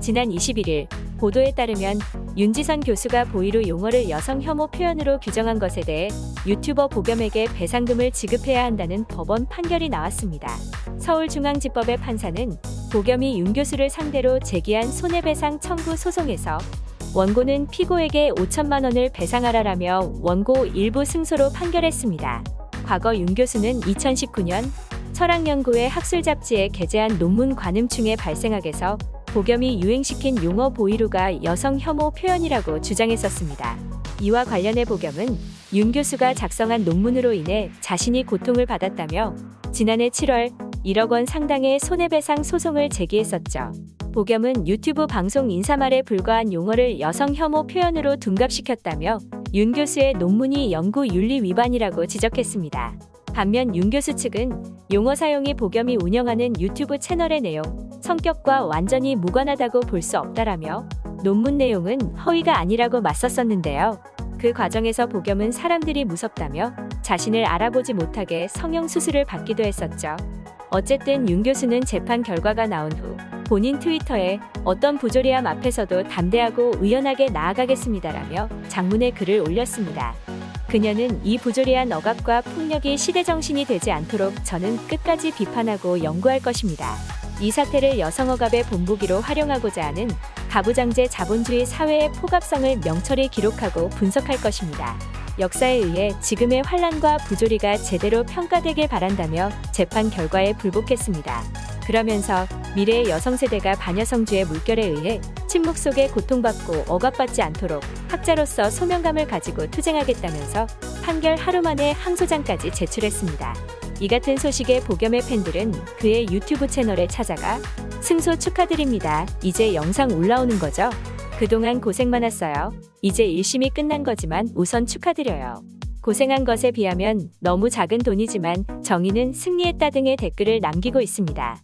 지난 21일 보도에 따르면 윤지선 교수가 보이루 용어를 여성 혐오 표현으로 규정한 것에 대해 유튜버 보겸에게 배상금을 지급해야 한다는 법원 판결이 나왔습니다. 서울중앙지법의 판사는 보겸이 윤 교수를 상대로 제기한 손해배상 청구 소송에서 원고는 피고에게 5천만 원을 배상하라라며 원고 일부 승소로 판결했습니다. 과거 윤 교수는 2019년 철학연구회 학술 잡지에 게재한 논문 관음충의 발생학에서 보겸이 유행시킨 용어 보이루가 여성 혐오 표현이라고 주장했었습니다. 이와 관련해 보겸은 윤 교수가 작성한 논문으로 인해 자신이 고통을 받았다며 지난해 7월 1억 원 상당의 손해배상 소송을 제기했었죠. 보겸은 유튜브 방송 인사말에 불과한 용어를 여성 혐오 표현으로 둔갑시켰다며 윤 교수의 논문이 연구 윤리 위반이라고 지적했습니다. 반면 윤 교수 측은 용어 사용이 보겸이 운영하는 유튜브 채널의 내용, 성격과 완전히 무관하다고 볼 수 없다라며 논문 내용은 허위가 아니라고 맞섰었는데요. 그 과정에서 보겸은 사람들이 무섭다며 자신을 알아보지 못하게 성형 수술을 받기도 했었죠. 어쨌든 윤 교수는 재판 결과가 나온 후 본인 트위터에 어떤 부조리함 앞에서도 담대하고 의연하게 나아가겠습니다라며 장문의 글을 올렸습니다. 그녀는 이 부조리한 억압과 폭력이 시대 정신이 되지 않도록 저는 끝까지 비판하고 연구할 것입니다. 이 사태를 여성 억압의 본보기로 활용하고자 하는 가부장제 자본주의 사회의 포갑성을 명철히 기록하고 분석할 것입니다. 역사에 의해 지금의 환란과 부조리가 제대로 평가되길 바란다며 재판 결과에 불복했습니다. 그러면서 미래의 여성 세대가 반여성주의 물결에 의해 침묵 속에 고통받고 억압받지 않도록 학자로서 소명감을 가지고 투쟁하겠다면서 판결 하루 만에 항소장까지 제출했습니다. 이 같은 소식에 보겸의 팬들은 그의 유튜브 채널에 찾아가 승소 축하드립니다. 이제 영상 올라오는 거죠? 그동안 고생 많았어요. 이제 1심이 끝난 거지만 우선 축하드려요. 고생한 것에 비하면 너무 작은 돈이지만 정의는 승리했다 등의 댓글을 남기고 있습니다.